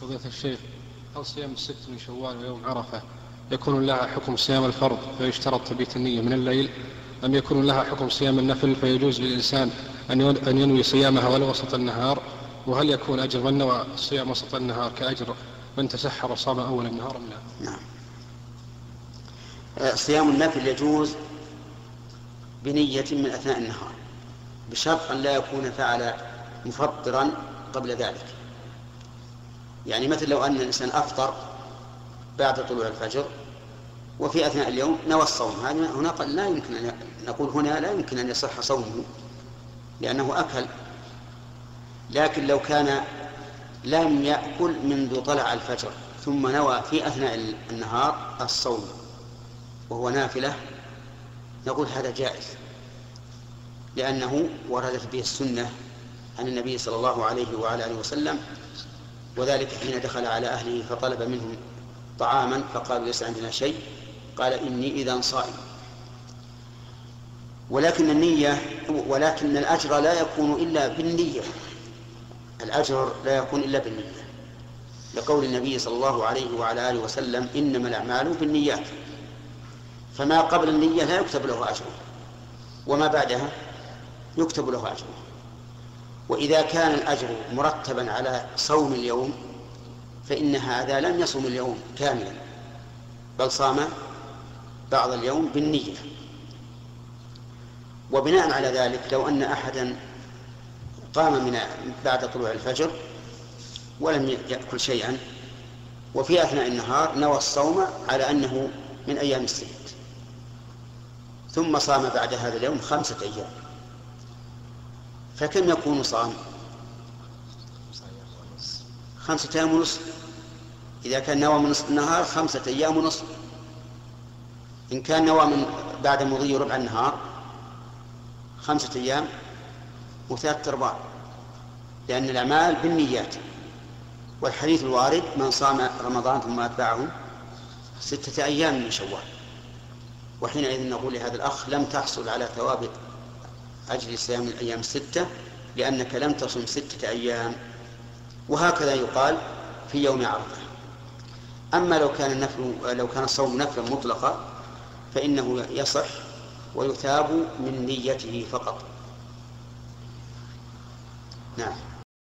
فضيلة الشيخ هل صيام الست من شوال ويوم عرفة يكون لها حكم صيام الفرض فيشترط تبيت النية من الليل؟ أم يكون لها حكم صيام النفل فيجوز للإنسان أن ينوي صيامها ولو وسط النهار؟ وهل يكون أجر من نوى الصيام وسط النهار كأجر من تسحر وصام أول النهار أم لا؟ نعم. صيام النفل يجوز بنية من أثناء النهار بشرط أن لا يكون فعل مفطرا قبل ذلك. يعني مثل لو أن الإنسان أفطر بعد طلوع الفجر وفي أثناء اليوم نوى الصوم. هنا لا يمكن أن نقول هنا لا يمكن أن يصح صومه لأنه أكل. لكن لو كان لم يأكل منذ طلع الفجر ثم نوى في أثناء النهار الصوم وهو نافلة نقول هذا جائز. لأنه وردت به السنة عن النبي صلى الله عليه وعلى آله وسلم وذلك حين دخل على أهله فطلب منهم طعاما فقالوا ليس عندنا شيء. قال إني إذا صائم. ولكن النية ولكن الأجر لا يكون إلا بالنية. الأجر لا يكون إلا بالنية. لقول النبي صلى الله عليه وعلى آله وسلم إنما الأعمال بالنيات. فما قبل النية لا يكتب له أجر. وما بعدها يكتب له أجر. وإذا كان الأجر مرتبا على صوم اليوم فإن هذا لم يصوم اليوم كاملا بل صام بعض اليوم بالنية. وبناء على ذلك لو أن أحدا قام من بعد طلوع الفجر ولم يأكل شيئا وفي أثناء النهار نوى الصوم على أنه من أيام السنة ثم صام بعد هذا اليوم خمسة أيام. فكم يكون صام؟ خمسة أيام ونصف. إذا كان نوى من نصف النهار خمسة أيام ونصف. إن كان نوى من بعد مضي ربع النهار خمسة أيام وثلاثة أرباع لأن الأعمال بالنيات. والحديث الوارد من صام رمضان ثم أتبعه ستة أيام من شوال. وحينئذ نقول لهذا الأخ لم تحصل على ثواب أجل صيام الأيام الستة لأنك لم تصم ستة أيام. وهكذا يقال في يوم عرفة. أما لو كان النفل لو كان الصوم نفلا مطلقا فإنه يصح ويثاب من نيته فقط. نعم.